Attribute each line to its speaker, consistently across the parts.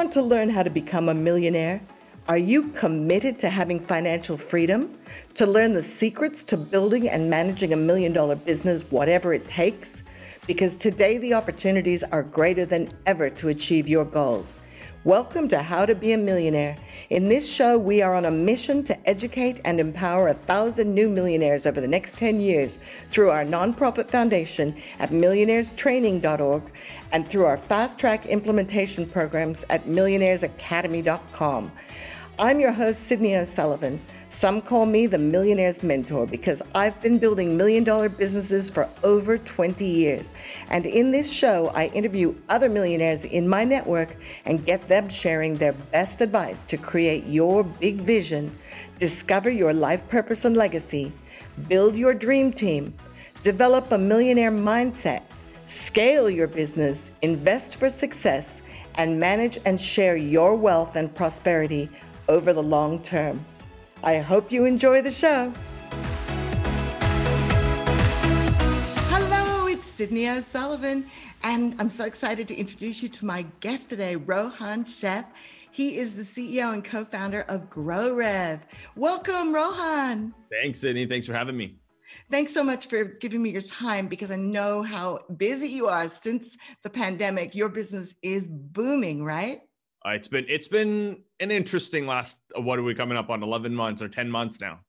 Speaker 1: want to learn how to become a millionaire? Are you committed to having financial freedom? To learn the secrets to building and managing a million dollar business, whatever it takes? Because today the opportunities are greater than ever to achieve your goals. Welcome to How to Be a Millionaire. In this show, we are on a mission to educate and empower a thousand new millionaires over the next 10 years through our nonprofit foundation at millionairestraining.org and through our fast track implementation programs at millionairesacademy.com. I'm your host, Sydney O'Sullivan. Some call me the millionaire's mentor because I've been building million dollar businesses for over 20 years. And in this show, I interview other millionaires in my network and get them sharing their best advice to create your big vision, discover your life purpose and legacy, build your dream team, develop a millionaire mindset, scale your business, invest for success, and manage and share your wealth and prosperity over the long term. I hope you enjoy the show. Hello, it's Sydney O'Sullivan, and I'm so excited to introduce you to my guest today, Rohan Sheth. He is the CEO and co founder of GrowRev. Welcome, Rohan.
Speaker 2: Thanks, Sydney. Thanks for having me.
Speaker 1: Thanks so much for giving me your time because I know how busy you are since the pandemic. Your business is booming, right?
Speaker 2: Uh, it's been it's been an interesting last uh, what are we coming up on 11 months or 10 months now?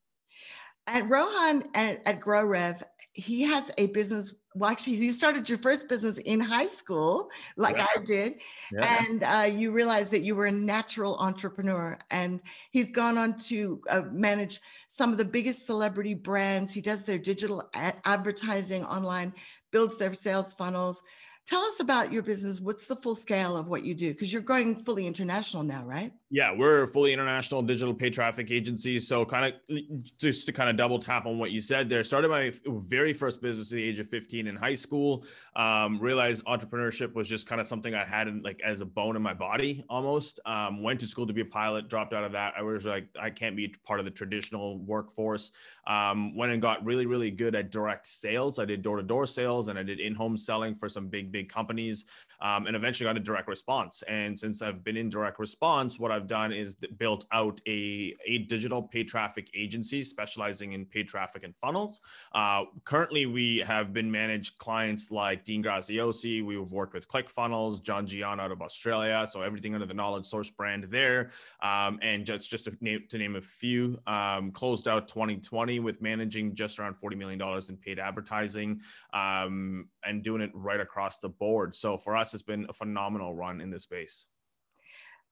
Speaker 1: At rohan at, at growrev he has a business well actually you started your first business in high school like yeah. i did. Yeah. and uh, you realized that you were a natural entrepreneur. And he's gone on to uh, manage some of the biggest celebrity brands. He does their digital ad- advertising online builds their sales funnels Tell us about your business. What's the full scale of what you do? Because you're going fully international now, right?
Speaker 2: Yeah, we're a fully international digital paid traffic agency. So, kind of just to kind of double tap on what you said there, started my very first business at the age of 15 in high school. Um, realized entrepreneurship was just kind of something I had in, like as a bone in my body almost. Um, went to school to be a pilot, dropped out of that. I was like, I can't be part of the traditional workforce. Um, went and got really, really good at direct sales. I did door to door sales and I did in home selling for some big, big companies um, and eventually got a direct response. And since I've been in direct response, what I've I've done is built out a, a digital paid traffic agency specializing in paid traffic and funnels. Uh, currently, we have been managed clients like Dean Graziosi. We've worked with ClickFunnels, John Gian out of Australia. So everything under the Knowledge Source brand there. Um, and just, just to name, to name a few, um, closed out 2020 with managing just around $40 million in paid advertising um, and doing it right across the board. So for us, it's been a phenomenal run in this space.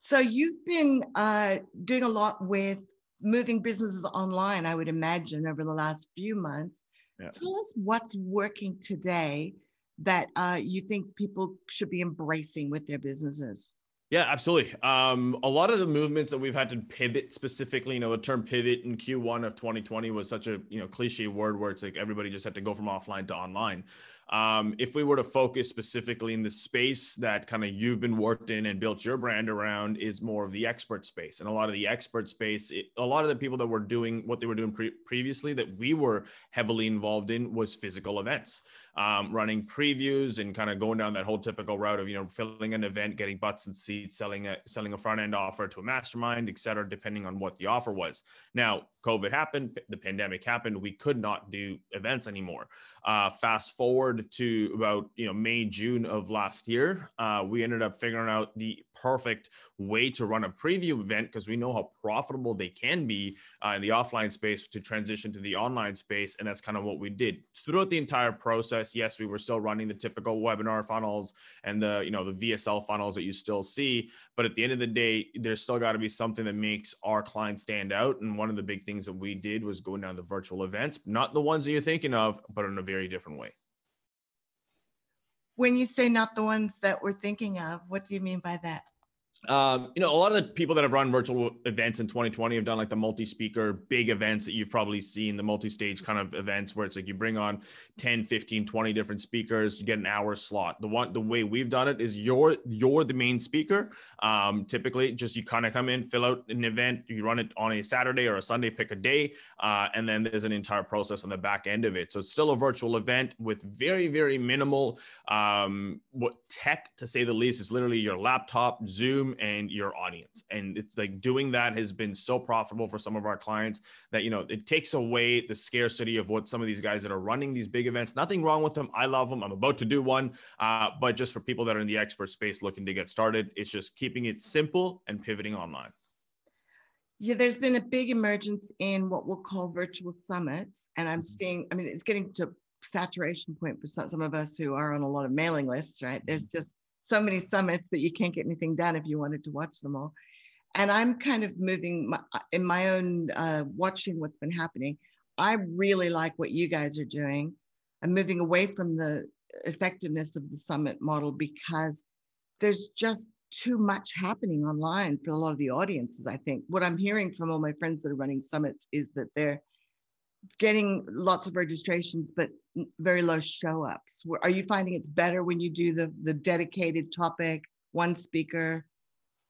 Speaker 1: So you've been uh, doing a lot with moving businesses online, I would imagine, over the last few months. Yeah. Tell us what's working today that uh, you think people should be embracing with their businesses.
Speaker 2: Yeah, absolutely. Um, a lot of the movements that we've had to pivot specifically, you know, the term pivot in Q1 of 2020 was such a, you know, cliche word where it's like everybody just had to go from offline to online. Um, if we were to focus specifically in the space that kind of you've been worked in and built your brand around is more of the expert space. And a lot of the expert space it, a lot of the people that were doing what they were doing pre- previously that we were heavily involved in was physical events. Um, running previews and kind of going down that whole typical route of you know filling an event getting butts and seats selling a selling a front end offer to a mastermind et cetera depending on what the offer was. Now covid happened the pandemic happened we could not do events anymore. Uh, fast forward to about you know May June of last year, uh, we ended up figuring out the perfect way to run a preview event because we know how profitable they can be uh, in the offline space to transition to the online space, and that's kind of what we did throughout the entire process. Yes, we were still running the typical webinar funnels and the you know the VSL funnels that you still see, but at the end of the day, there's still got to be something that makes our clients stand out. And one of the big things that we did was going down the virtual events, not the ones that you're thinking of, but in a very different way.
Speaker 1: When you say not the ones that we're thinking of, what do you mean by that?
Speaker 2: Um, you know, a lot of the people that have run virtual events in 2020 have done like the multi-speaker big events that you've probably seen, the multi-stage kind of events where it's like you bring on 10, 15, 20 different speakers, you get an hour slot. The one the way we've done it is you're you're the main speaker. Um, typically just you kind of come in, fill out an event, you run it on a Saturday or a Sunday, pick a day, uh, and then there's an entire process on the back end of it. So it's still a virtual event with very, very minimal um, what tech to say the least. It's literally your laptop, Zoom and your audience. And it's like doing that has been so profitable for some of our clients that, you know, it takes away the scarcity of what some of these guys that are running these big events, nothing wrong with them. I love them. I'm about to do one. Uh, but just for people that are in the expert space looking to get started, it's just keeping it simple and pivoting online.
Speaker 1: Yeah, there's been a big emergence in what we'll call virtual summits. And I'm mm-hmm. seeing, I mean, it's getting to saturation point for some, some of us who are on a lot of mailing lists, right? There's mm-hmm. just so many summits that you can't get anything done if you wanted to watch them all. And I'm kind of moving my, in my own uh, watching what's been happening. I really like what you guys are doing. I'm moving away from the effectiveness of the summit model because there's just too much happening online for a lot of the audiences. I think what I'm hearing from all my friends that are running summits is that they're getting lots of registrations, but very low show ups. Are you finding it's better when you do the, the dedicated topic, one speaker,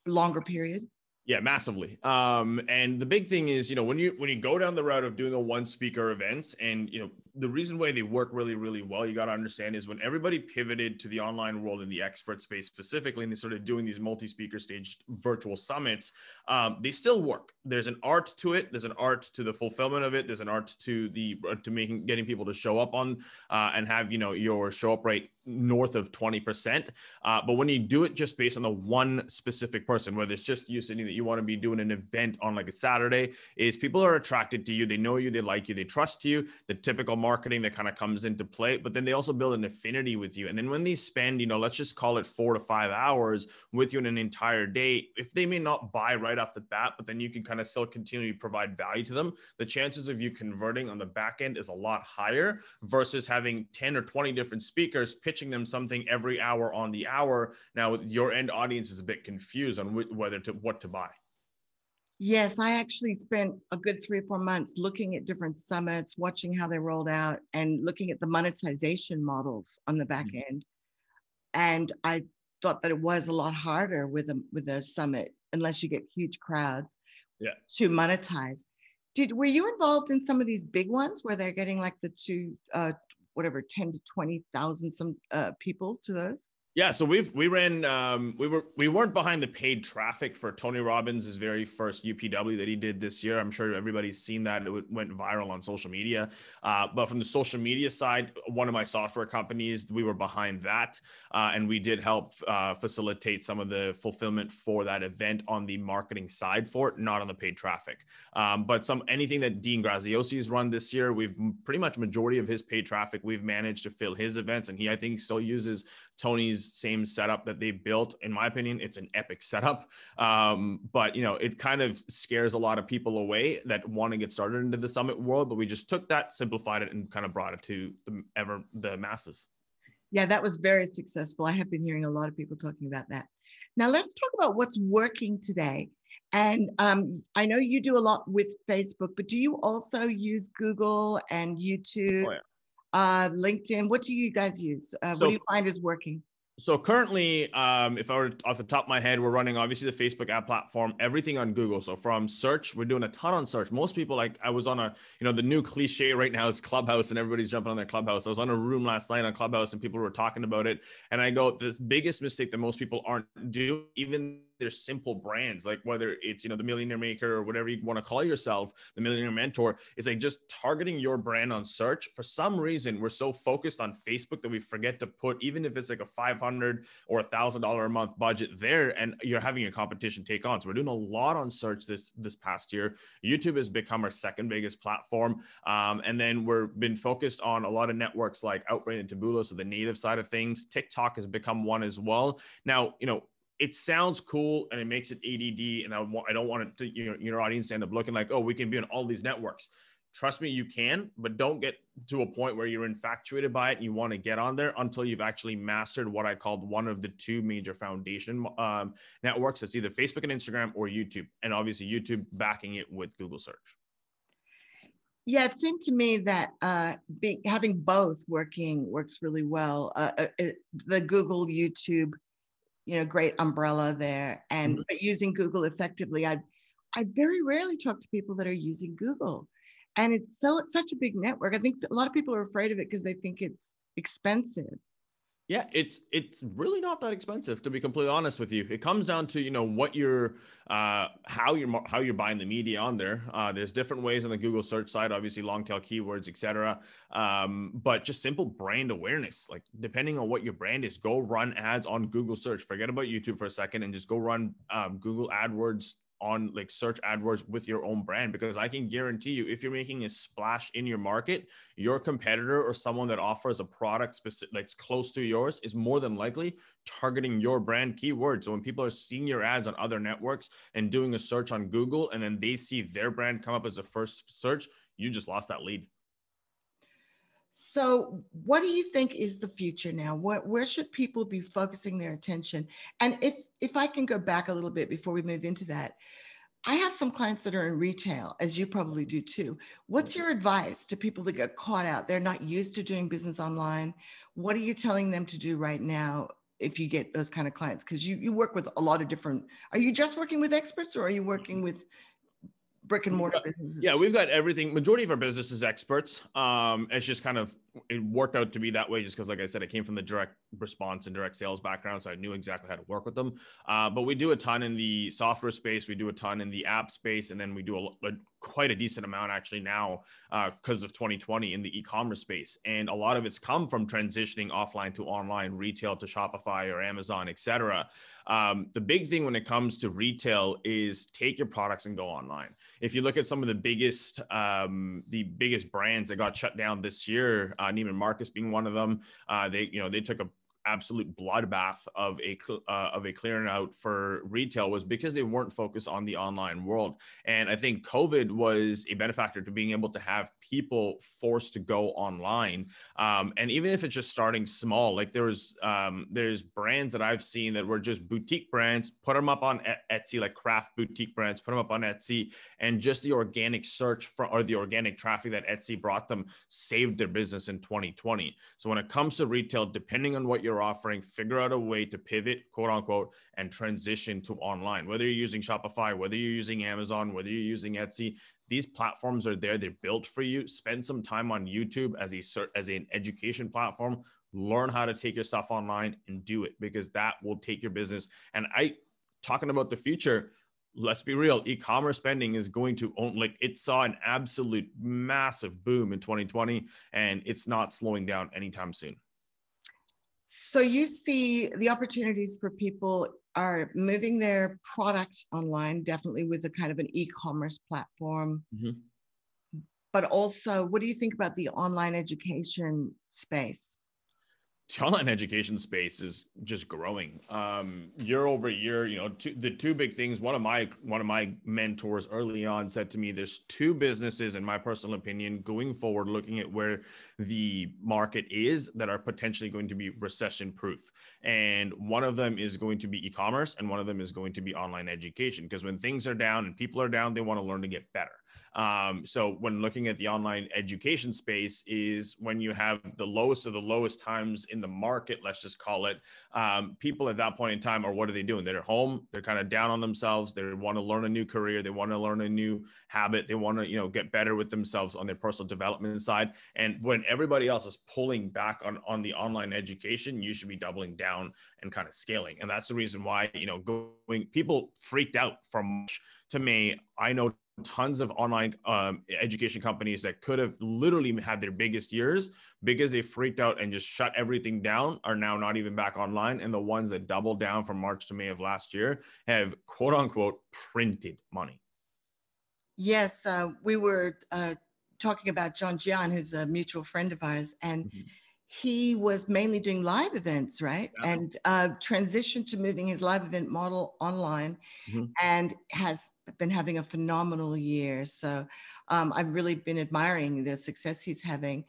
Speaker 1: longer period?
Speaker 2: Yeah, massively. Um, and the big thing is, you know, when you when you go down the route of doing a one speaker events, and you know, the reason why they work really, really well, you got to understand is when everybody pivoted to the online world in the expert space specifically, and they started doing these multi-speaker stage virtual summits, um, they still work. There's an art to it. There's an art to the fulfillment of it. There's an art to the uh, to making getting people to show up on uh, and have you know your show up rate north of 20%. Uh, but when you do it just based on the one specific person, whether it's just you sitting that you want to be doing an event on like a Saturday, is people are attracted to you. They know you, they like you, they trust you. The typical marketing that kind of comes into play, but then they also build an affinity with you. And then when they spend, you know, let's just call it four to five hours with you in an entire day, if they may not buy right off the bat, but then you can kind of still continue to provide value to them, the chances of you converting on the back end is a lot higher versus having 10 or 20 different speakers pitching them something every hour on the hour. Now your end audience is a bit confused on whether to what to buy.
Speaker 1: Yes, I actually spent a good three or four months looking at different summits, watching how they rolled out, and looking at the monetization models on the back mm-hmm. end. And I thought that it was a lot harder with a with a summit unless you get huge crowds
Speaker 2: yeah.
Speaker 1: to monetize. Did were you involved in some of these big ones where they're getting like the two uh, whatever 10 to 20,000 some uh, people to those?
Speaker 2: Yeah, so we've we ran um, we were we weren't behind the paid traffic for Tony Robbins' very first UPW that he did this year. I'm sure everybody's seen that it went viral on social media. Uh, but from the social media side, one of my software companies, we were behind that, uh, and we did help uh, facilitate some of the fulfillment for that event on the marketing side for it, not on the paid traffic. Um, but some anything that Dean Graziosi has run this year, we've pretty much majority of his paid traffic we've managed to fill his events, and he I think still uses Tony's same setup that they built. In my opinion, it's an epic setup. Um, but you know, it kind of scares a lot of people away that want to get started into the summit world. But we just took that, simplified it, and kind of brought it to the ever the masses.
Speaker 1: Yeah, that was very successful. I have been hearing a lot of people talking about that. Now let's talk about what's working today. And um, I know you do a lot with Facebook, but do you also use Google and YouTube? Oh, yeah uh, LinkedIn? What do you guys use? Uh, so, what do you find is working?
Speaker 2: So currently, um, if I were off the top of my head, we're running obviously the Facebook ad platform, everything on Google. So from search, we're doing a ton on search. Most people like I was on a, you know, the new cliche right now is Clubhouse, and everybody's jumping on their Clubhouse. I was on a room last night on Clubhouse, and people were talking about it, and I go, the biggest mistake that most people aren't doing, even they're simple brands, like whether it's, you know, the millionaire maker or whatever you want to call yourself, the millionaire mentor, is like just targeting your brand on search. For some reason, we're so focused on Facebook that we forget to put, even if it's like a 500 or a thousand dollar a month budget there, and you're having a competition take on. So we're doing a lot on search this, this past year. YouTube has become our second biggest platform. Um, and then we're been focused on a lot of networks like Outbrain and Taboola. So the native side of things, TikTok has become one as well. Now, you know, it sounds cool and it makes it ADD. And I, want, I don't want it to, you know, your audience to end up looking like, oh, we can be on all these networks. Trust me, you can, but don't get to a point where you're infatuated by it and you want to get on there until you've actually mastered what I called one of the two major foundation um, networks. It's either Facebook and Instagram or YouTube. And obviously, YouTube backing it with Google search.
Speaker 1: Yeah, it seemed to me that uh, be, having both working works really well. Uh, uh it, the Google, YouTube, you know, great umbrella there. And mm-hmm. but using Google effectively, I I very rarely talk to people that are using Google. And it's so it's such a big network. I think a lot of people are afraid of it because they think it's expensive.
Speaker 2: Yeah, it's it's really not that expensive to be completely honest with you. It comes down to you know what you're, uh, how you're how you're buying the media on there. Uh, there's different ways on the Google search side, obviously long tail keywords, etc. Um, but just simple brand awareness. Like depending on what your brand is, go run ads on Google search. Forget about YouTube for a second and just go run um, Google AdWords on like search AdWords with your own brand because I can guarantee you if you're making a splash in your market, your competitor or someone that offers a product specific that's close to yours is more than likely targeting your brand keywords. So when people are seeing your ads on other networks and doing a search on Google and then they see their brand come up as a first search, you just lost that lead.
Speaker 1: So, what do you think is the future now? What, where should people be focusing their attention? And if if I can go back a little bit before we move into that, I have some clients that are in retail, as you probably do too. What's mm-hmm. your advice to people that get caught out? They're not used to doing business online. What are you telling them to do right now if you get those kind of clients? Because you, you work with a lot of different, are you just working with experts or are you working mm-hmm. with brick and mortar businesses?
Speaker 2: Yeah, we've got everything. Majority of our business is experts. Um, it's just kind of it worked out to be that way just because, like I said, I came from the direct response and direct sales background, so I knew exactly how to work with them. Uh, but we do a ton in the software space, we do a ton in the app space, and then we do a, a quite a decent amount actually now because uh, of 2020 in the e-commerce space. And a lot of it's come from transitioning offline to online, retail to Shopify or Amazon, etc. Um, the big thing when it comes to retail is take your products and go online. If you look at some of the biggest, um, the biggest brands that got shut down this year Neiman Marcus being one of them. Uh, they, you know, they took a absolute bloodbath of a uh, of a clearing out for retail was because they weren't focused on the online world. And i think covid was a benefactor to being able to have people forced to go online. Um, and even if it's just starting small like there was um, there's brands that i've seen that were just boutique brands put them up on etsy like craft boutique brands put them up on etsy and just the organic search for or the organic traffic that etsy brought them saved their business in 2020 so when it comes to retail depending on what you're you're offering, figure out a way to pivot, quote unquote, and transition to online. Whether you're using Shopify, whether you're using Amazon, whether you're using Etsy, these platforms are there. They're built for you. Spend some time on YouTube as a as an education platform. Learn how to take your stuff online and do it because that will take your business. And I talking about the future let's be real e-commerce spending is going to own like it saw an absolute massive boom in 2020 and it's not slowing down anytime soon so you see the opportunities for people are moving their products online, definitely with a kind of an e-commerce platform. Mm-hmm. But also, what do you think about the online education space? The online education space is just growing um, year over year. You know, two, the two big things. One of my one of my mentors early on said to me, "There's two businesses, in my personal opinion, going forward, looking at where the market is that are potentially going to be recession proof, and one of them is going to be e-commerce, and one of them is going to be online education. Because when things are down and people are down, they want to learn to get better." Um, so when looking at the online education space is when you have the lowest of the lowest times in the market, let's just call it, um, people at that point in time are what are they doing? They're at home, they're kind of down on themselves, they want to learn a new career, they want to learn a new habit, they want to, you know, get better with themselves on their personal development side. And when everybody else is pulling back on, on the online education, you should be doubling down and kind of scaling. And that's the reason why, you know, going people freaked out from to me. I know tons of online um, education companies that could have literally had their biggest years because they freaked out and just shut everything down are now not even back online. And the ones that doubled down from march to may of last year have quote unquote printed money. Yes uh, we were uh, talking about john gian who's a mutual friend of ours and mm-hmm he was mainly doing live events, right? Yeah. And uh, transitioned to moving his live event model online mm-hmm. and has been having a phenomenal year. So um, I've really been admiring the success he's having.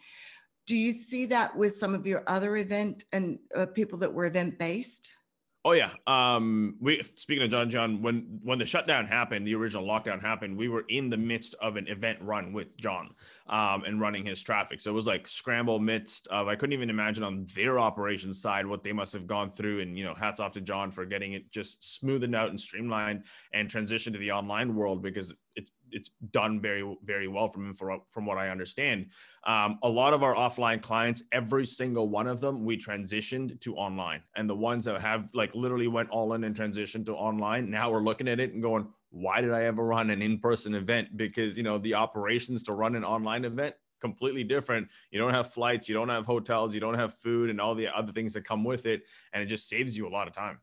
Speaker 2: Do you see that with some of your other event and uh, people that were event based? Oh yeah. Um, we speaking of John John, when when the shutdown happened, the original lockdown happened, we were in the midst of an event run with John, um, and running his traffic. So it was like scramble midst of I couldn't even imagine on their operations side what they must have gone through. And you know, hats off to John for getting it just smoothened out and streamlined and transitioned to the online world because it's it's done very very well from from, what I understand. Um, a lot of our offline clients, every single one of them, we transitioned to online, and the ones that have like literally went all in and transitioned to online, now we're looking at it and going, why did I ever run an in-person event? Because you know the operations to run an online event completely different. You don't have flights, you don't have hotels, you don't have food, and all the other things that come with it, and it just saves you a lot of time.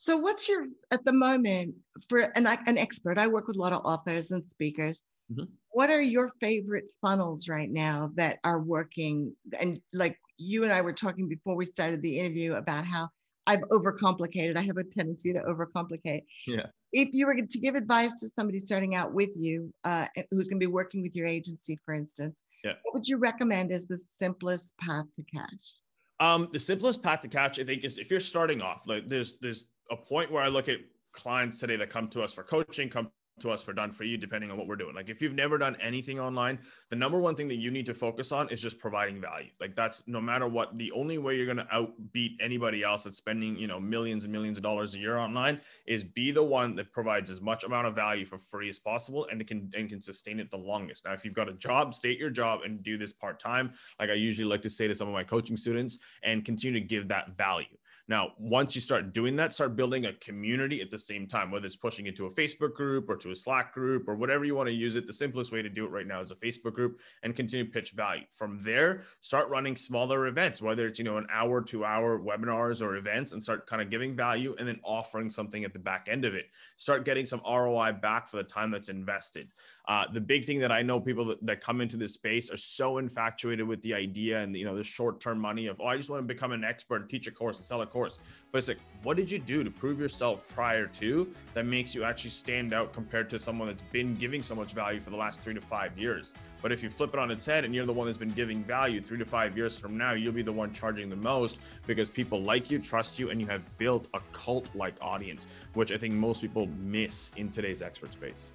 Speaker 1: So, what's your at the moment for an, an expert? I work with a lot of authors and speakers. Mm-hmm. What are your favorite funnels right now that are working? And like you and I were talking before we started the interview about how I've overcomplicated. I have a tendency to overcomplicate.
Speaker 2: Yeah.
Speaker 1: If you were to give advice to somebody starting out with you, uh, who's going to be working with your agency, for instance,
Speaker 2: yeah.
Speaker 1: what would you recommend as the simplest path to cash?
Speaker 2: Um, the simplest path to cash, I think, is if you're starting off. Like, there's there's a point where I look at clients today that come to us for coaching, come to us for done for you, depending on what we're doing. Like if you've never done anything online, the number one thing that you need to focus on is just providing value. Like that's no matter what, the only way you're going to outbeat anybody else that's spending, you know, millions and millions of dollars a year online is be the one that provides as much amount of value for free as possible and can and can sustain it the longest. Now, if you've got a job, state your job and do this part time, like I usually like to say to some of my coaching students, and continue to give that value. Now, once you start doing that, start building a community at the same time, whether it's pushing into a Facebook group or to a Slack group or whatever you want to use it. The simplest way to do it right now is a Facebook group and continue to pitch value. From there, start running smaller events, whether it's, you know, an hour, two hour webinars or events and start kind of giving value and then offering something at the back end of it. Start getting some ROI back for the time that's invested. Uh, the big thing that I know people that, that come into this space are so infatuated with the idea and, you know, the short term money of, oh, I just want to become an expert and teach a course and sell a course. But it's like, what did you do to prove yourself prior to that makes you actually stand out compared to someone that's been giving so much value for the last three to five years? But if you flip it on its head and you're the one that's been giving value three to five years from now, you'll be the one charging the most because people like you, trust you, and you have built a cult like audience, which I think most people miss in today's expert space.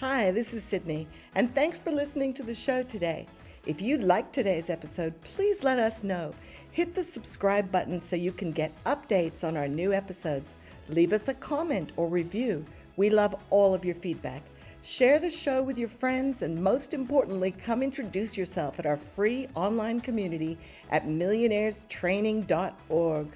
Speaker 1: Hi, this is Sydney, and thanks for listening to the show today. If you liked today's episode, please let us know. Hit the subscribe button so you can get updates on our new episodes. Leave us a comment or review. We love all of your feedback. Share the show with your friends, and most importantly, come introduce yourself at our free online community at millionairestraining.org.